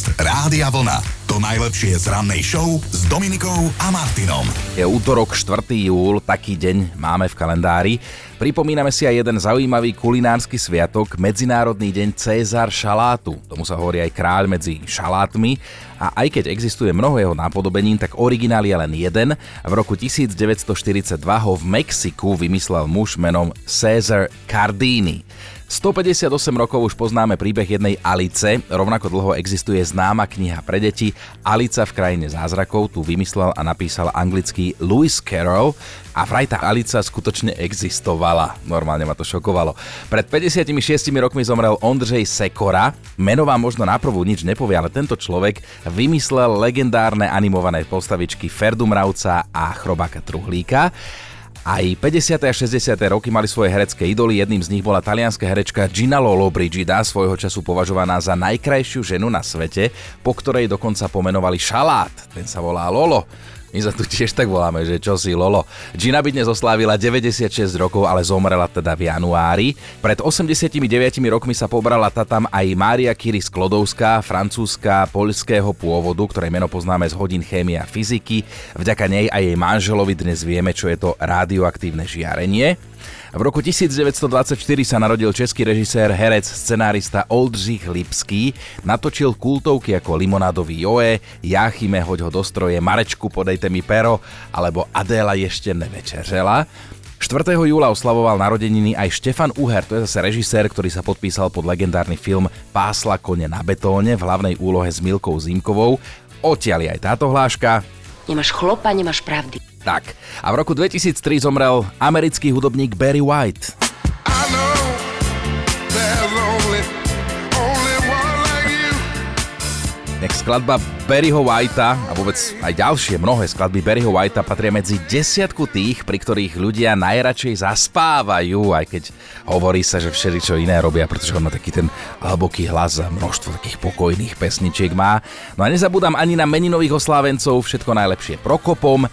Podcast Rádia Vlna. To najlepšie z rannej show s Dominikou a Martinom. Je útorok 4. júl, taký deň máme v kalendári. Pripomíname si aj jeden zaujímavý kulinársky sviatok, Medzinárodný deň Cezar šalátu. Tomu sa hovorí aj kráľ medzi šalátmi. A aj keď existuje mnoho jeho nápodobenín, tak originál je len jeden. V roku 1942 ho v Mexiku vymyslel muž menom Cesar Cardini. 158 rokov už poznáme príbeh jednej Alice, rovnako dlho existuje známa kniha pre deti Alica v krajine zázrakov, tu vymyslel a napísal anglický Lewis Carroll a vraj tá Alica skutočne existovala. Normálne ma to šokovalo. Pred 56 rokmi zomrel Ondřej Sekora, meno vám možno na prvú nič nepovie, ale tento človek vymyslel legendárne animované postavičky Ferdu Mravca a Chrobáka Truhlíka. Aj 50. a 60. roky mali svoje herecké idoly, jedným z nich bola talianská herečka Gina Lolo Brigida, svojho času považovaná za najkrajšiu ženu na svete, po ktorej dokonca pomenovali šalát, ten sa volá Lolo. My sa tu tiež tak voláme, že čo si Lolo. Gina by dnes oslávila 96 rokov, ale zomrela teda v januári. Pred 89 rokmi sa pobrala tam aj Mária Curie Sklodovská, francúzska, poľského pôvodu, ktorej meno poznáme z hodín chémie a fyziky. Vďaka nej a jej manželovi dnes vieme, čo je to radioaktívne žiarenie. V roku 1924 sa narodil český režisér, herec, scenárista Oldřich Lipský. Natočil kultovky ako Limonádový Joe, Jáchyme, hoď ho do stroje, Marečku, podejte mi pero, alebo Adéla ešte nevečeřela. 4. júla oslavoval narodeniny aj Štefan Uher, to je zase režisér, ktorý sa podpísal pod legendárny film Pásla kone na betóne v hlavnej úlohe s Milkou Zimkovou. Odtiaľ aj táto hláška. Nemáš chlopa, nemáš pravdy. Tak. A v roku 2003 zomrel americký hudobník Barry White. Nech skladba Barryho Whitea a vôbec aj ďalšie mnohé skladby Barryho Whitea patria medzi desiatku tých, pri ktorých ľudia najradšej zaspávajú, aj keď hovorí sa, že všetko čo iné robia, pretože on má taký ten hlboký hlas a množstvo takých pokojných pesničiek má. No a nezabúdam ani na meninových oslávencov, všetko najlepšie Prokopom,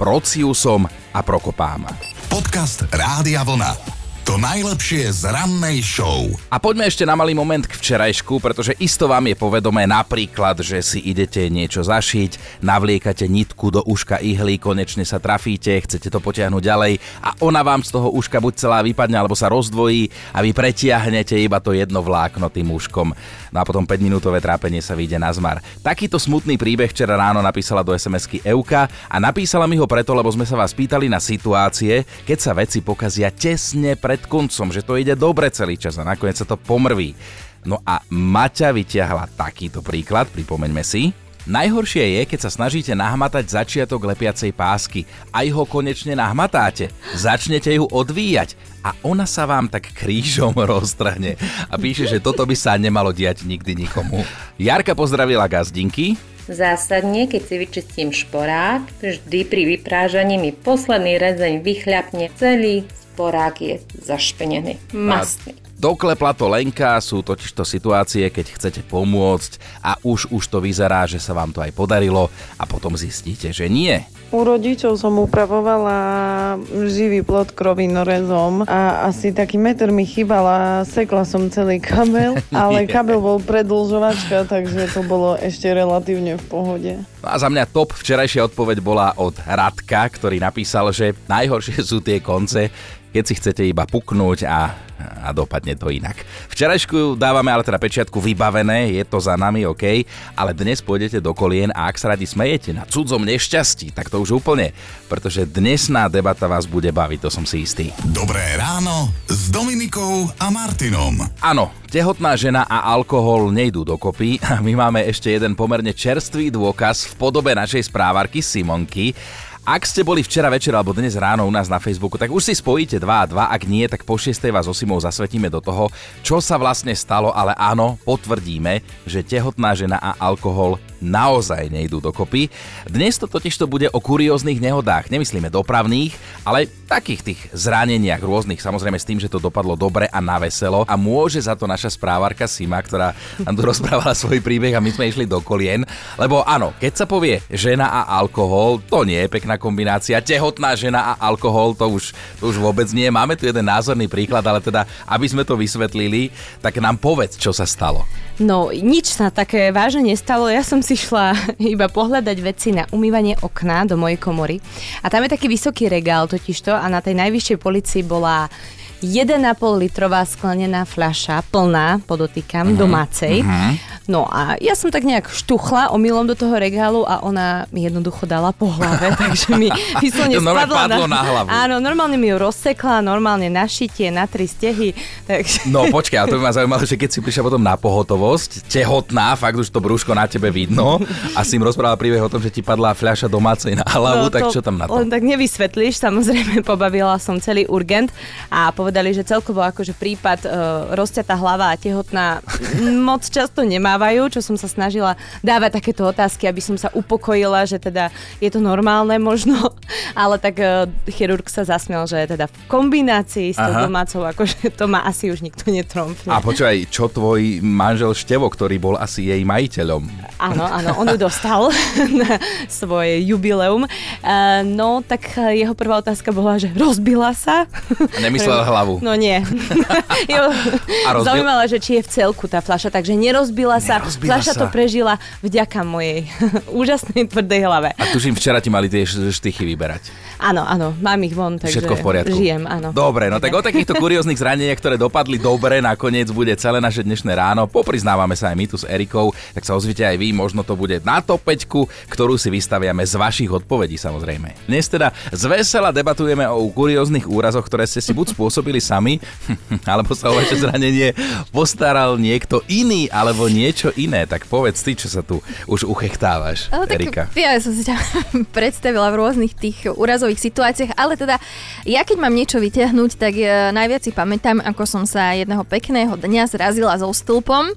Prociusom a Prokopáma. Podcast Rádia Vlna. To najlepšie z rannej show. A poďme ešte na malý moment k včerajšku, pretože isto vám je povedomé napríklad, že si idete niečo zašiť, navliekate nitku do uška ihly, konečne sa trafíte, chcete to potiahnuť ďalej a ona vám z toho uška buď celá vypadne alebo sa rozdvojí a vy pretiahnete iba to jedno vlákno tým uškom. No a potom 5 minútové trápenie sa vyjde na zmar. Takýto smutný príbeh včera ráno napísala do SMS-ky Euka a napísala mi ho preto, lebo sme sa vás pýtali na situácie, keď sa veci pokazia tesne pred pred koncom, že to ide dobre celý čas a nakoniec sa to pomrví. No a Maťa vyťahla takýto príklad, pripomeňme si. Najhoršie je, keď sa snažíte nahmatať začiatok lepiacej pásky. Aj ho konečne nahmatáte. Začnete ju odvíjať a ona sa vám tak krížom roztrhne. A píše, že toto by sa nemalo diať nikdy nikomu. Jarka pozdravila gazdinky. Zásadne, keď si vyčistím šporák, vždy pri vyprážaní mi posledný rezeň vychľapne celý sporák je zašpenený, mastný. Doklepla to Lenka, sú totiž to situácie, keď chcete pomôcť a už už to vyzerá, že sa vám to aj podarilo a potom zistíte, že nie. U rodičov som upravovala živý plot krovinorezom a asi taký meter mi chýbal a sekla som celý kabel, ale kabel bol predlžovačka, takže to bolo ešte relatívne v pohode. No a za mňa top včerajšia odpoveď bola od Radka, ktorý napísal, že najhoršie sú tie konce, keď si chcete iba puknúť a, a dopadne to inak. Včerajšku dávame ale teda pečiatku vybavené, je to za nami, OK, ale dnes pôjdete do kolien a ak sa radi smejete na cudzom nešťastí, tak to už úplne, pretože dnesná debata vás bude baviť, to som si istý. Dobré ráno s Dominikou a Martinom. Áno, tehotná žena a alkohol nejdú dokopy a my máme ešte jeden pomerne čerstvý dôkaz v podobe našej správarky Simonky ak ste boli včera večer alebo dnes ráno u nás na Facebooku, tak už si spojíte 2 a 2, ak nie, tak po 6. vás osimou zasvetíme do toho, čo sa vlastne stalo, ale áno, potvrdíme, že tehotná žena a alkohol naozaj nejdú dokopy. Dnes to totiž to bude o kurióznych nehodách, nemyslíme dopravných, ale takých tých zraneniach rôznych, samozrejme s tým, že to dopadlo dobre a na veselo a môže za to naša správarka Sima, ktorá nám tu rozprávala svoj príbeh a my sme išli do kolien, lebo áno, keď sa povie žena a alkohol, to nie je pekná kombinácia, tehotná žena a alkohol, to už, to už vôbec nie. Máme tu jeden názorný príklad, ale teda, aby sme to vysvetlili, tak nám povedz, čo sa stalo. No, nič sa také vážne nestalo. Ja som si šla iba pohľadať veci na umývanie okna do mojej komory. A tam je taký vysoký regál totižto a na tej najvyššej policii bola 1,5 litrová sklenená fľaša, plná, podotýkam, uh-huh. domácej. Uh-huh. No a ja som tak nejak štuchla omylom do toho regálu a ona mi jednoducho dala po hlave, takže mi vyslovene spadla na, na hlavu. Áno, normálne mi ju rozsekla, normálne na šitie, na tri stehy. Takže... No počkaj, ale to by ma zaujímalo, že keď si prišla potom na pohotovosť, tehotná, fakt už to brúško na tebe vidno a si im rozprávala príbeh o tom, že ti padla fľaša domácej na hlavu, no, tak čo tam na to? Len tak nevysvetlíš, samozrejme pobavila som celý urgent a povedali, že celkovo akože prípad uh, rozťatá hlava a tehotná moc často nemávajú, čo som sa snažila dávať takéto otázky, aby som sa upokojila, že teda je to normálne možno, ale tak uh, chirurg sa zasmiel, že teda v kombinácii s tou domácou, akože to má asi už nikto netromfne. A počúvaj, čo tvoj manžel Števo, ktorý bol asi jej majiteľom? Áno, áno, on ju dostal na svoje jubileum. Uh, no, tak jeho prvá otázka bola, že rozbila sa. A nemyslel hlavu. No nie. jo, rozbil... Zaujímala, že či je v celku tá fľaša, takže nerozbila sa. Sa. to prežila vďaka mojej úžasnej tvrdej hlave. A tužím, včera ti mali tie štychy vyberať. Áno, áno, mám ich von, takže Všetko v poriadku. žijem, áno. Dobre, no tak o takýchto kurióznych zraneniach, ktoré dopadli dobre, nakoniec bude celé naše dnešné ráno. Popriznávame sa aj my tu s Erikou, tak sa ozvite aj vy, možno to bude na to peťku, ktorú si vystaviame z vašich odpovedí samozrejme. Dnes teda zvesela debatujeme o kurióznych úrazoch, ktoré ste si buď spôsobili sami, alebo sa o vaše zranenie postaral niekto iný, alebo niečo iné. Tak povedz ty, čo sa tu už uchechtávaš, Erika. Tak, ja som si ťa predstavila v rôznych tých úrazových situáciách, ale teda ja keď mám niečo vyťahnuť, tak e, najviac si pamätám, ako som sa jedného pekného dňa zrazila so stĺpom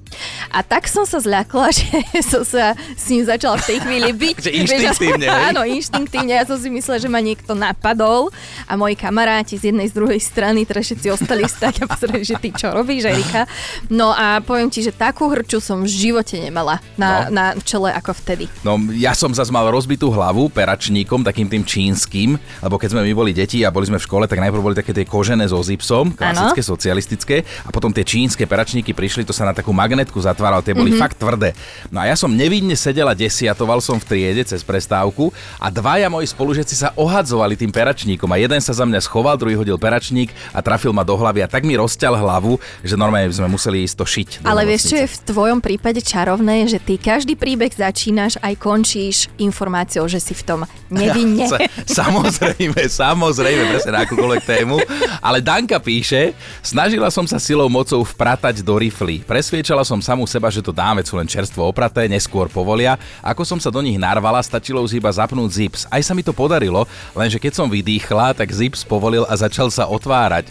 a tak som sa zľakla, že som sa s ním začala v tej chvíli byť. že inštinktívne? Áno, inštinktívne. Ja som si myslela, že ma niekto napadol a moji kamaráti z jednej z druhej strany, teraz všetci ostali stať a pozrieť, že ty čo robíš, Erika. No a poviem ti, že takú hrču som v živote nemala na, no. na čele ako vtedy. No ja som zase mal rozbitú hlavu peračníkom, takým tým čínskym lebo keď sme my boli deti a boli sme v škole, tak najprv boli také tie kožené so zipsom, klasické, ano. socialistické, a potom tie čínske peračníky prišli, to sa na takú magnetku zatváralo, tie boli mm-hmm. fakt tvrdé. No a ja som nevinne sedela desiatoval som v triede cez prestávku a dvaja moji spolužiaci sa ohadzovali tým peračníkom a jeden sa za mňa schoval, druhý hodil peračník a trafil ma do hlavy a tak mi rozťal hlavu, že normálne sme museli ísť to šiť. Ale vieš, čo je v tvojom prípade čarovné, že ty každý príbeh začínaš aj končíš informáciou, že si v tom nevinne. samozrejme, samozrejme, presne na akúkoľvek tému. Ale Danka píše, snažila som sa silou mocou vpratať do rifly. Presviečala som samú seba, že to dáme, sú len čerstvo opraté, neskôr povolia. Ako som sa do nich narvala, stačilo už iba zapnúť zips. Aj sa mi to podarilo, lenže keď som vydýchla, tak zips povolil a začal sa otvárať.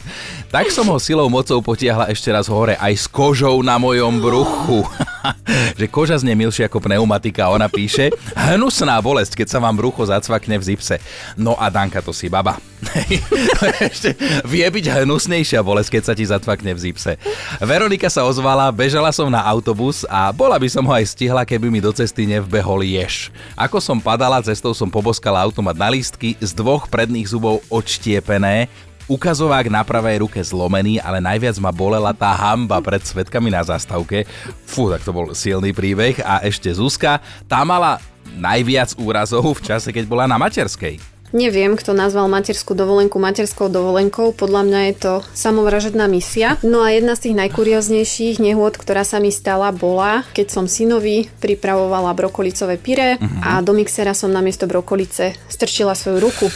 Tak som ho silou mocou potiahla ešte raz hore, aj s kožou na mojom bruchu. že koža znie milšie ako pneumatika, ona píše, hnusná bolesť, keď sa vám brucho zacvakne v zipse. No a Danka, to si baba. Ešte vie byť hnusnejšia bolesť, keď sa ti zatvakne v zipse. Veronika sa ozvala, bežala som na autobus a bola by som ho aj stihla, keby mi do cesty nevbehol ješ. Ako som padala, cestou som poboskala automat na lístky, z dvoch predných zubov odštiepené, ukazovák na pravej ruke zlomený, ale najviac ma bolela tá hamba pred svetkami na zastavke. Fú, tak to bol silný príbeh. A ešte Zuzka, tá mala najviac úrazov v čase, keď bola na materskej. Neviem, kto nazval materskú dovolenku materskou dovolenkou, podľa mňa je to samovražedná misia. No a jedna z tých najkurioznejších nehôd, ktorá sa mi stala, bola, keď som synovi pripravovala brokolicové pyré uh-huh. a do mixera som namiesto brokolice strčila svoju ruku.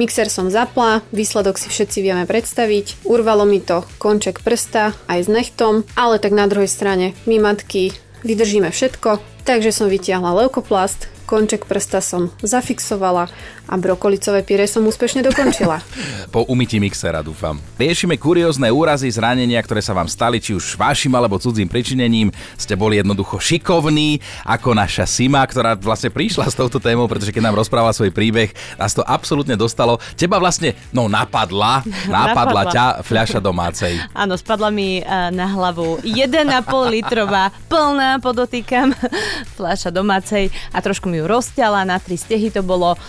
Mixer som zapla, výsledok si všetci vieme predstaviť. Urvalo mi to konček prsta aj s nechtom, ale tak na druhej strane my matky vydržíme všetko, takže som vytiahla leukoplast, konček prsta som zafixovala a brokolicové pyré som úspešne dokončila. po umytí mixera, dúfam. Riešime kuriózne úrazy, zranenia, ktoré sa vám stali, či už vašim alebo cudzím pričinením. Ste boli jednoducho šikovní, ako naša Sima, ktorá vlastne prišla s touto témou, pretože keď nám rozprávala svoj príbeh, nás to absolútne dostalo. Teba vlastne, no napadla, napadla, ťa fľaša domácej. Áno, spadla mi eh, na hlavu 1,5 litrová, plná, podotýkam, fľaša domácej a trošku mi ju rozťala, na tri stehy to bolo,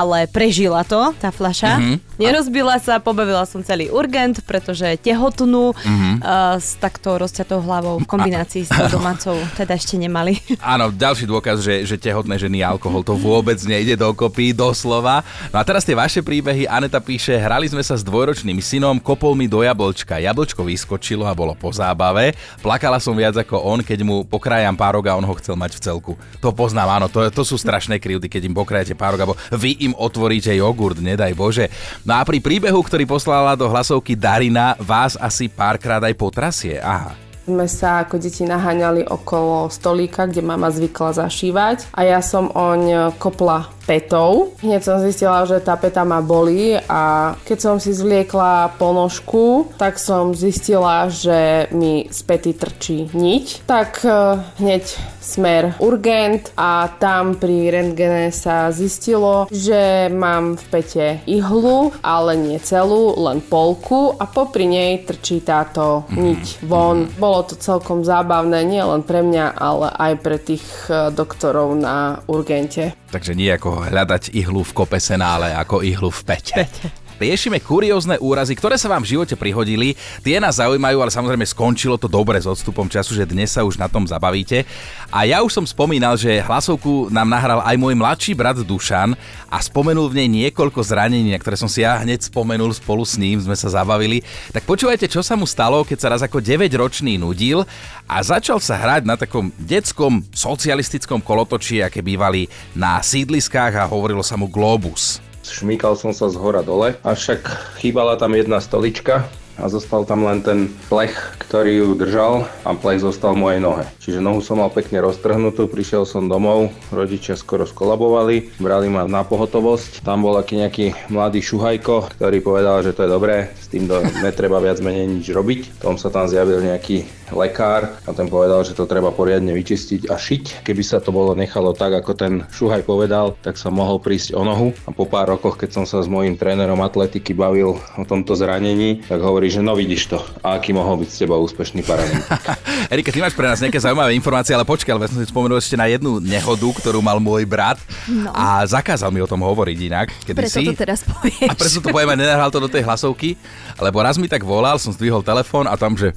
ale prežila to, tá fľaša. Mm-hmm. Nerozbila sa, pobavila som celý urgent, pretože tehotnú mm-hmm. uh, s takto rozťatou hlavou v kombinácii s tou domácou teda ešte nemali. Áno, ďalší dôkaz, že, že tehotné ženy alkohol to vôbec nejde dokopy, doslova. No a teraz tie vaše príbehy. Aneta píše, hrali sme sa s dvojročným synom, kopol mi do jablčka. Jablčko vyskočilo a bolo po zábave. Plakala som viac ako on, keď mu pokrájam párok a on ho chcel mať v celku. To poznám, áno, to, to sú strašné krivdy, keď im pokrajate párok, alebo vy im otvoríte jogurt, nedaj Bože. No a pri príbehu, ktorý poslala do hlasovky Darina, vás asi párkrát aj potrasie. Aha sme sa ako deti naháňali okolo stolíka, kde mama zvykla zašívať a ja som oň kopla petou. Hneď som zistila, že tá peta ma bolí a keď som si zvliekla ponožku, tak som zistila, že mi z pety trčí niť. Tak eh, hneď smer urgent a tam pri rentgene sa zistilo, že mám v pete ihlu, ale nie celú, len polku a popri nej trčí táto niť von. Bolo to celkom zábavné, nie len pre mňa, ale aj pre tých eh, doktorov na urgente. Takže nie ako hľadať ihlu v kope senále, ako ihlu v pete. pete. Riešime kuriózne úrazy, ktoré sa vám v živote prihodili. Tie nás zaujímajú, ale samozrejme skončilo to dobre s odstupom času, že dnes sa už na tom zabavíte. A ja už som spomínal, že hlasovku nám nahral aj môj mladší brat Dušan a spomenul v nej niekoľko zranení, ktoré som si ja hneď spomenul spolu s ním, sme sa zabavili. Tak počúvajte, čo sa mu stalo, keď sa raz ako 9-ročný nudil a začal sa hrať na takom detskom socialistickom kolotočí, aké bývali na sídliskách a hovorilo sa mu Globus šmýkal som sa z hora dole, avšak chýbala tam jedna stolička a zostal tam len ten plech, ktorý ju držal a plech zostal v mojej nohe. Čiže nohu som mal pekne roztrhnutú, prišiel som domov, rodičia skoro skolabovali, brali ma na pohotovosť. Tam bol aký nejaký mladý šuhajko, ktorý povedal, že to je dobré, s tým do, netreba viac menej nič robiť. Tom sa tam zjavil nejaký lekár a ten povedal, že to treba poriadne vyčistiť a šiť. Keby sa to bolo nechalo tak, ako ten Šuhaj povedal, tak som mohol prísť o nohu a po pár rokoch, keď som sa s mojím trénerom atletiky bavil o tomto zranení, tak hovorí, že no vidíš to, a aký mohol byť s teba úspešný paralympik. Erika, ty máš pre nás nejaké zaujímavé informácie, ale počkaj, ale som si spomenul ešte na jednu nehodu, ktorú mal môj brat no. a zakázal mi o tom hovoriť inak. Kedy preto si. to teraz povieš. A preto to poviem a nenahral to do tej hlasovky, lebo raz mi tak volal, som zdvihol telefón a tam, že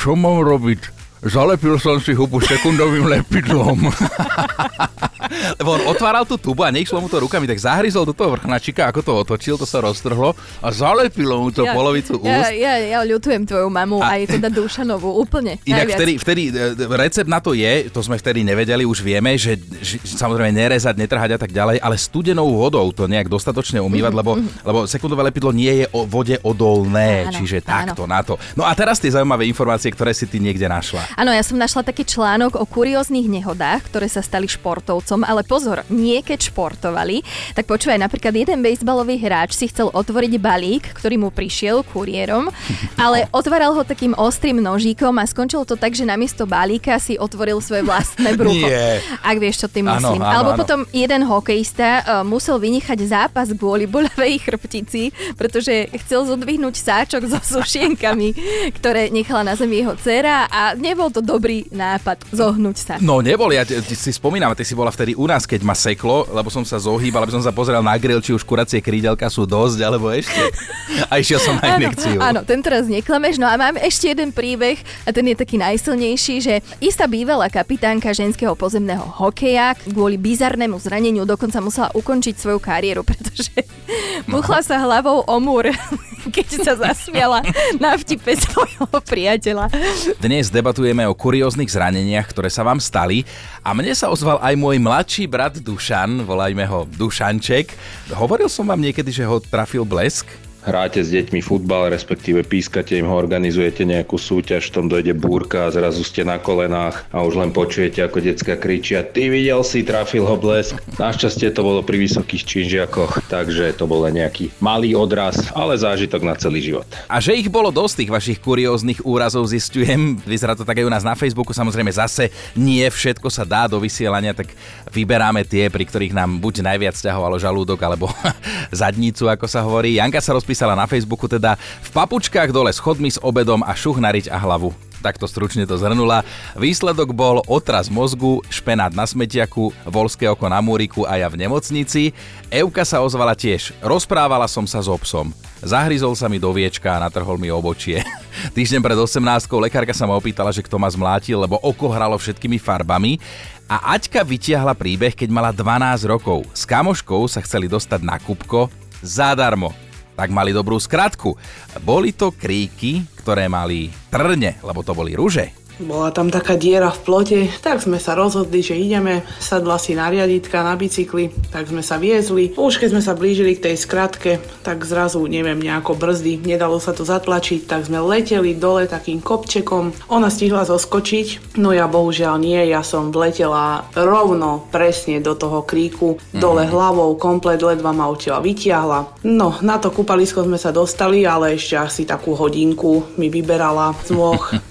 čo mám robiť? Zalepil som si hubu sekundovým lepidlom. Lebo on otváral tú tubu a nešlo mu to rukami, tak zahryzol do toho vrchnačika, ako to otočil, to sa roztrhlo a zalepilo mu to ja, polovicu úst. Ja, ja, ja ľutujem tvoju mamu a, aj teda Dušanovú úplne. Inak vtedy, vtedy, e, recept na to je, to sme vtedy nevedeli, už vieme, že, že samozrejme nerezať, netrhať a tak ďalej, ale studenou vodou to nejak dostatočne umývať, mm, lebo, mm. lebo sekundové lepidlo nie je o vode odolné, áno, čiže takto áno. na to. No a teraz tie zaujímavé informácie, ktoré si ty niekde našla. Áno, ja som našla taký článok o kurióznych nehodách, ktoré sa stali športovcom, ale pozor, nie keď športovali. Tak počúvaj, napríklad jeden bejsbalový hráč si chcel otvoriť balík, ktorý mu prišiel kuriérom, ale otváral ho takým ostrým nožíkom a skončilo to tak, že namiesto balíka si otvoril svoje vlastné brucho. Nie. Ak vieš, čo tým myslím. Ano, Alebo ano. potom jeden hokejista uh, musel vynechať zápas kvôli bolavej chrbtici, pretože chcel zodvihnúť sáčok so sušienkami, ktoré nechala na zemi jeho dcera a nebol to dobrý nápad zohnúť sa. No nebol, ja si spomínam, ty si bola vtedy u nás, keď ma seklo, lebo som sa zohýbal, aby som sa pozrel na grill, či už kuracie krídelka sú dosť, alebo ešte. A išiel som na inekciu. Áno, áno, ten teraz neklameš. No a mám ešte jeden príbeh, a ten je taký najsilnejší, že istá bývalá kapitánka ženského pozemného hokeja kvôli bizarnému zraneniu dokonca musela ukončiť svoju kariéru, pretože buchla sa hlavou o múr keď sa zasmiala na vtipe svojho priateľa. Dnes debatujeme o kurióznych zraneniach, ktoré sa vám stali a mne sa ozval aj môj mladší brat Dušan, volajme ho Dušanček. Hovoril som vám niekedy, že ho trafil blesk? Hráte s deťmi futbal, respektíve pískate im ho, organizujete nejakú súťaž, v tom dojde búrka a zrazu ste na kolenách a už len počujete, ako decka kričia Ty videl si, trafil ho blesk. Našťastie to bolo pri vysokých činžiakoch, takže to bol nejaký malý odraz, ale zážitok na celý život. A že ich bolo dosť tých vašich kurióznych úrazov zistujem, vyzerá to tak aj u nás na Facebooku, samozrejme zase nie všetko sa dá do vysielania, tak vyberáme tie, pri ktorých nám buď najviac ťahovalo žalúdok, alebo zadnicu, ako sa hovorí. Janka sa rozpísala na Facebooku teda v papučkách dole schodmi s obedom a šuch na riť a hlavu takto stručne to zhrnula. Výsledok bol otraz mozgu, špenát na smetiaku, volské oko na múriku a ja v nemocnici. Evka sa ozvala tiež. Rozprávala som sa s obsom. Zahryzol sa mi do viečka a natrhol mi obočie. Týždeň pred 18 lekárka sa ma opýtala, že kto ma zmlátil, lebo oko hralo všetkými farbami. A Aťka vytiahla príbeh, keď mala 12 rokov. S kamoškou sa chceli dostať na kubko zadarmo tak mali dobrú skratku. Boli to kríky, ktoré mali trne, lebo to boli ruže. Bola tam taká diera v plote, tak sme sa rozhodli, že ideme. Sadla si na riaditka na bicykli, tak sme sa viezli. Už keď sme sa blížili k tej skratke, tak zrazu, neviem, nejako brzdy, nedalo sa to zatlačiť, tak sme leteli dole takým kopčekom. Ona stihla zoskočiť, no ja bohužiaľ nie, ja som vletela rovno presne do toho kríku, dole mhm. hlavou, komplet ledva ma odtiaľ vytiahla. No, na to kúpalisko sme sa dostali, ale ešte asi takú hodinku mi vyberala z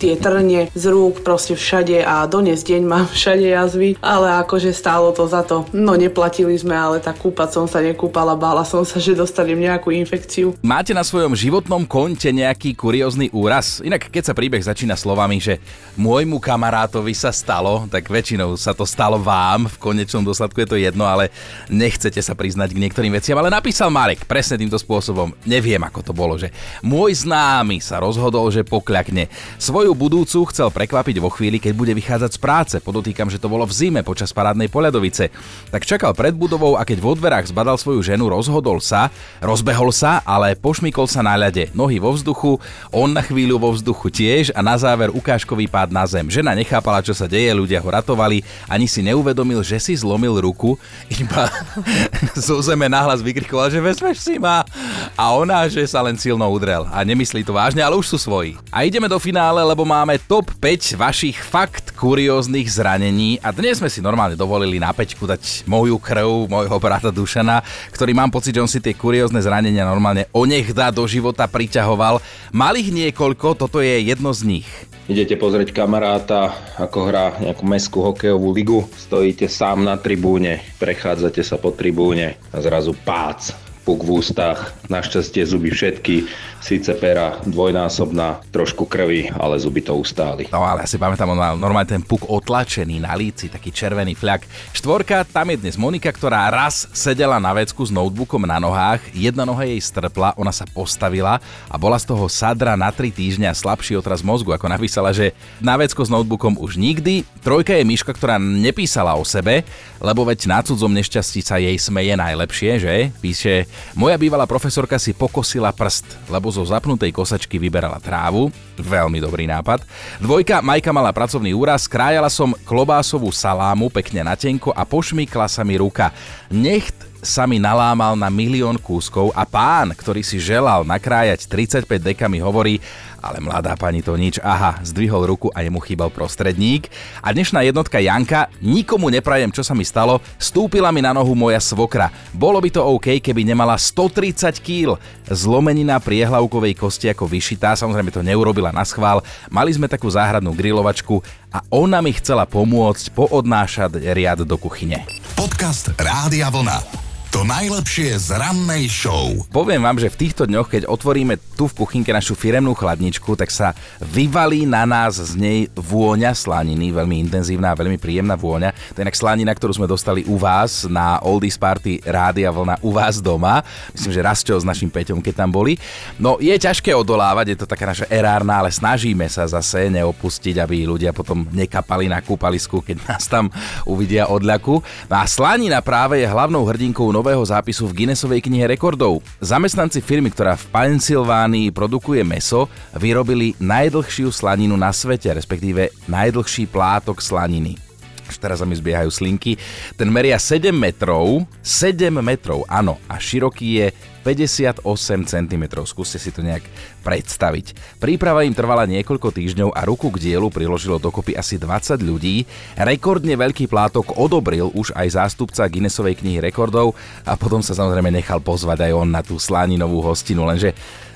tie trne z rúk, proste všade a dones deň mám všade jazvy, ale akože stálo to za to. No neplatili sme, ale tak kúpať som sa nekúpala, bála som sa, že dostanem nejakú infekciu. Máte na svojom životnom konte nejaký kuriózny úraz? Inak keď sa príbeh začína slovami, že môjmu kamarátovi sa stalo, tak väčšinou sa to stalo vám, v konečnom dôsledku je to jedno, ale nechcete sa priznať k niektorým veciam, ale napísal Marek presne týmto spôsobom. Neviem, ako to bolo, že môj známy sa rozhodol, že pokľakne. Svoju budúcu chcel prekvapiť vo chvíli, keď bude vychádzať z práce. Podotýkam, že to bolo v zime počas parádnej poľadovice. Tak čakal pred budovou a keď vo dverách zbadal svoju ženu, rozhodol sa, rozbehol sa, ale pošmykol sa na ľade. Nohy vo vzduchu, on na chvíľu vo vzduchu tiež a na záver ukážkový pád na zem. Žena nechápala, čo sa deje, ľudia ho ratovali, ani si neuvedomil, že si zlomil ruku, iba zo zeme nahlas vykrikoval, že vezmeš si ma. A ona, že sa len silno udrel. A nemyslí to vážne, ale už sú svoji. A ideme do finále, lebo máme top 5 5 vašich fakt kurióznych zranení a dnes sme si normálne dovolili na peťku dať moju krv, môjho brata Dušana, ktorý mám pocit, že on si tie kuriózne zranenia normálne onechda do života priťahoval. Malých niekoľko, toto je jedno z nich. Idete pozrieť kamaráta, ako hrá nejakú meskú hokejovú ligu, stojíte sám na tribúne, prechádzate sa po tribúne a zrazu pác puk v ústach, našťastie zuby všetky, síce pera dvojnásobná, trošku krvi, ale zuby to ustáli. No ale ja pamätám, on mal normálne ten puk otlačený na líci, taký červený fľak. Štvorka, tam je dnes Monika, ktorá raz sedela na vecku s notebookom na nohách, jedna noha jej strpla, ona sa postavila a bola z toho sadra na 3 týždňa slabší otraz mozgu, ako napísala, že na vecko s notebookom už nikdy. Trojka je myška, ktorá nepísala o sebe, lebo veď na cudzom nešťastí sa jej smeje najlepšie, že? Píše, moja bývalá profesorka si pokosila prst, lebo zo zapnutej kosačky vyberala trávu. Veľmi dobrý nápad. Dvojka, Majka mala pracovný úraz, krájala som klobásovú salámu pekne na tenko a pošmykla sa mi ruka. Necht sa mi nalámal na milión kúskov a pán, ktorý si želal nakrájať 35 dekami, hovorí, ale mladá pani to nič, aha, zdvihol ruku a jemu chýbal prostredník. A dnešná jednotka Janka, nikomu neprajem, čo sa mi stalo, stúpila mi na nohu moja svokra. Bolo by to OK, keby nemala 130 kg. Zlomenina priehlavkovej kosti ako vyšitá, samozrejme to neurobila na schvál. Mali sme takú záhradnú grilovačku a ona mi chcela pomôcť poodnášať riad do kuchyne. Podcast Rádia Vlna. To najlepšie z rannej show. Poviem vám, že v týchto dňoch, keď otvoríme tu v kuchynke našu firemnú chladničku, tak sa vyvalí na nás z nej vôňa slaniny, veľmi intenzívna veľmi príjemná vôňa. To je inak slanina, ktorú sme dostali u vás na Oldies Party Rádia Vlna u vás doma. Myslím, že raz čo s našim Peťom, keď tam boli. No je ťažké odolávať, je to taká naša erárna, ale snažíme sa zase neopustiť, aby ľudia potom nekapali na kúpalisku, keď nás tam uvidia odľaku. No a slanina práve je hlavnou hrdinkou nového zápisu v Guinnessovej knihe rekordov. Zamestnanci firmy, ktorá v Pensylvánii produkuje meso, vyrobili najdlhšiu slaninu na svete, respektíve najdlhší plátok slaniny. Až teraz sa mi zbiehajú slinky. Ten meria 7 metrov, 7 metrov, áno, a široký je 58 cm. Skúste si to nejak predstaviť. Príprava im trvala niekoľko týždňov a ruku k dielu priložilo dokopy asi 20 ľudí. Rekordne veľký plátok odobril už aj zástupca Guinnessovej knihy rekordov a potom sa samozrejme nechal pozvať aj on na tú slaninovú hostinu, lenže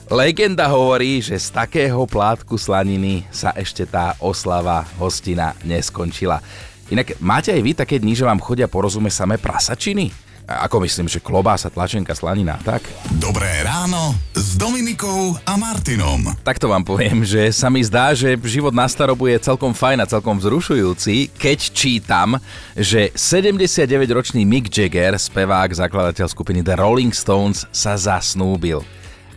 Legenda hovorí, že z takého plátku slaniny sa ešte tá oslava hostina neskončila. Inak máte aj vy také dni, že vám chodia porozumieť samé prasačiny? Ako myslím, že klobása, tlačenka, slanina, tak? Dobré ráno s Dominikou a Martinom. Takto vám poviem, že sa mi zdá, že život na starobu je celkom fajn a celkom vzrušujúci, keď čítam, že 79-ročný Mick Jagger, spevák, zakladateľ skupiny The Rolling Stones, sa zasnúbil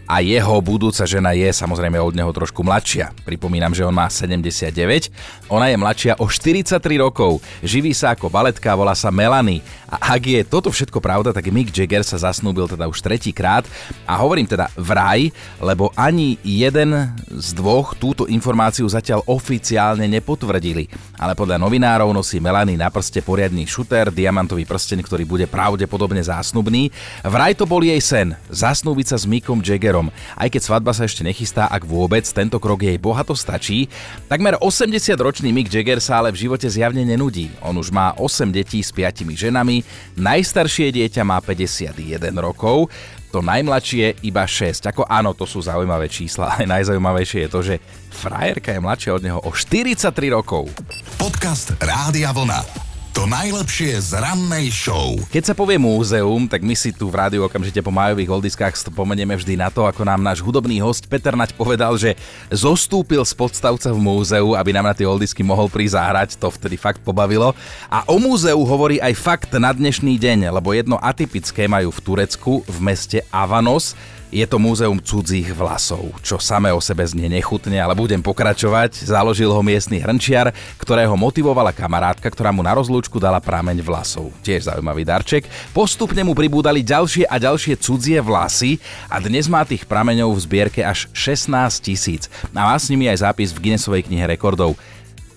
a jeho budúca žena je samozrejme od neho trošku mladšia. Pripomínam, že on má 79, ona je mladšia o 43 rokov, živí sa ako baletka, volá sa Melanie. A ak je toto všetko pravda, tak Mick Jagger sa zasnúbil teda už tretíkrát a hovorím teda vraj, lebo ani jeden z dvoch túto informáciu zatiaľ oficiálne nepotvrdili. Ale podľa novinárov nosí Melanie na prste poriadny šuter, diamantový prsteň, ktorý bude pravdepodobne zásnubný. Vraj to bol jej sen, zasnúbiť sa s Mickom Jaggerom partnerom. Aj keď svadba sa ešte nechystá, ak vôbec, tento krok jej bohato stačí. Takmer 80-ročný Mick Jagger sa ale v živote zjavne nenudí. On už má 8 detí s 5 ženami, najstaršie dieťa má 51 rokov, to najmladšie iba 6. Ako áno, to sú zaujímavé čísla, ale najzaujímavejšie je to, že frajerka je mladšia od neho o 43 rokov. Podcast Rádia Vlna. To najlepšie z rannej show. Keď sa povie múzeum, tak my si tu v rádiu okamžite po majových holdiskách spomenieme vždy na to, ako nám náš hudobný host Peter Nať povedal, že zostúpil z podstavca v múzeu, aby nám na tie holdisky mohol prísť zahrať. To vtedy fakt pobavilo. A o múzeu hovorí aj fakt na dnešný deň, lebo jedno atypické majú v Turecku, v meste Avanos je to múzeum cudzích vlasov, čo samé o sebe znie nechutne, ale budem pokračovať. Založil ho miestny hrnčiar, ktorého motivovala kamarátka, ktorá mu na rozlúčku dala prameň vlasov. Tiež zaujímavý darček. Postupne mu pribúdali ďalšie a ďalšie cudzie vlasy a dnes má tých prameňov v zbierke až 16 tisíc. A má s nimi aj zápis v Guinnessovej knihe rekordov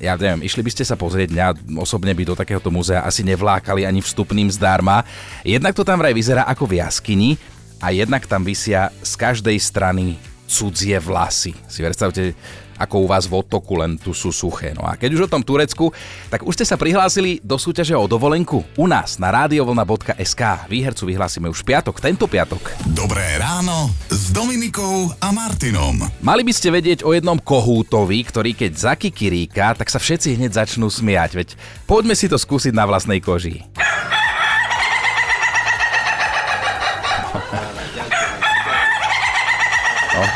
ja neviem, išli by ste sa pozrieť, mňa osobne by do takéhoto múzea asi nevlákali ani vstupným zdarma. Jednak to tam vraj vyzerá ako v jaskyni, a jednak tam vysia z každej strany cudzie vlasy. Si predstavte, ako u vás v otoku, len tu sú suché. No a keď už o tom Turecku, tak už ste sa prihlásili do súťaže o dovolenku u nás na radiovlna.sk. Výhercu vyhlásime už piatok, tento piatok. Dobré ráno s Dominikou a Martinom. Mali by ste vedieť o jednom kohútovi, ktorý keď zakikiríka, tak sa všetci hneď začnú smiať. Veď poďme si to skúsiť na vlastnej koži. No.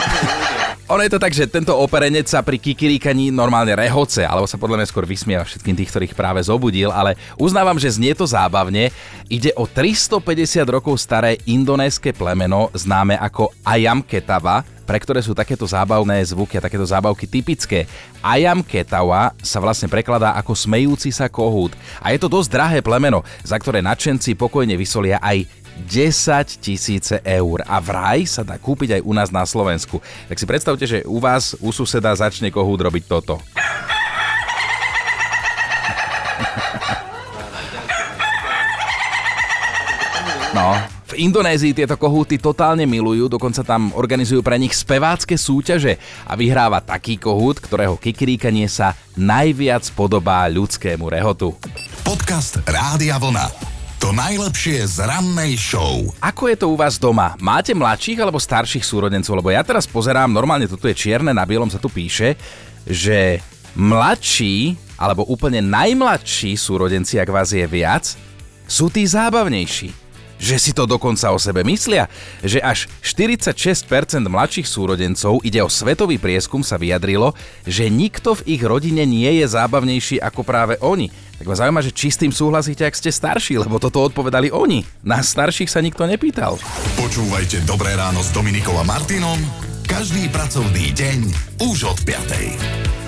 Ono je to tak, že tento operenec sa pri kikiríkaní normálne rehoce, alebo sa podľa mňa skôr vysmieva všetkým tých, ktorých práve zobudil, ale uznávam, že znie to zábavne. Ide o 350 rokov staré indonéske plemeno známe ako Ayam Ketava, pre ktoré sú takéto zábavné zvuky a takéto zábavky typické. Ayam Ketawa sa vlastne prekladá ako smejúci sa kohút. A je to dosť drahé plemeno, za ktoré nadšenci pokojne vysolia aj 10 tisíce eur. A vraj sa dá kúpiť aj u nás na Slovensku. Tak si predstavte, že u vás, u suseda začne kohút robiť toto. No, v Indonézii tieto kohúty totálne milujú, dokonca tam organizujú pre nich spevácké súťaže a vyhráva taký kohút, ktorého kikiríkanie sa najviac podobá ľudskému rehotu. Podcast Rádia Vlna. To najlepšie z rannej show. Ako je to u vás doma? Máte mladších alebo starších súrodencov? Lebo ja teraz pozerám, normálne toto je čierne, na bielom sa tu píše, že mladší alebo úplne najmladší súrodenci, ak vás je viac, sú tí zábavnejší že si to dokonca o sebe myslia, že až 46% mladších súrodencov, ide o svetový prieskum, sa vyjadrilo, že nikto v ich rodine nie je zábavnejší ako práve oni. Tak vás zaujíma, že či s tým súhlasíte, ak ste starší, lebo toto odpovedali oni. Na starších sa nikto nepýtal. Počúvajte Dobré ráno s Dominikom a Martinom každý pracovný deň už od 5.